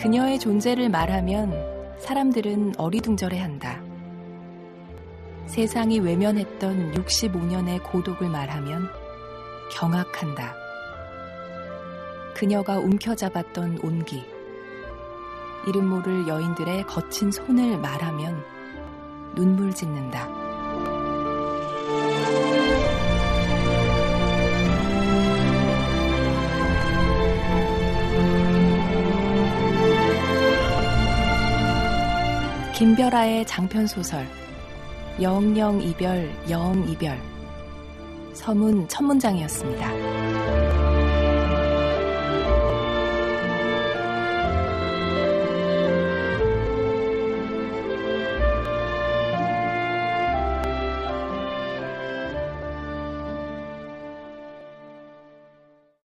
그녀의 존재를 말하면 사람들은 어리둥절해 한다. 세상이 외면했던 65년의 고독을 말하면 경악한다. 그녀가 움켜잡았던 온기, 이름 모를 여인들의 거친 손을 말하면 눈물 짓는다. 김별아의 장편 소설 영영 이별 영 이별 서문 첫 문장이었습니다.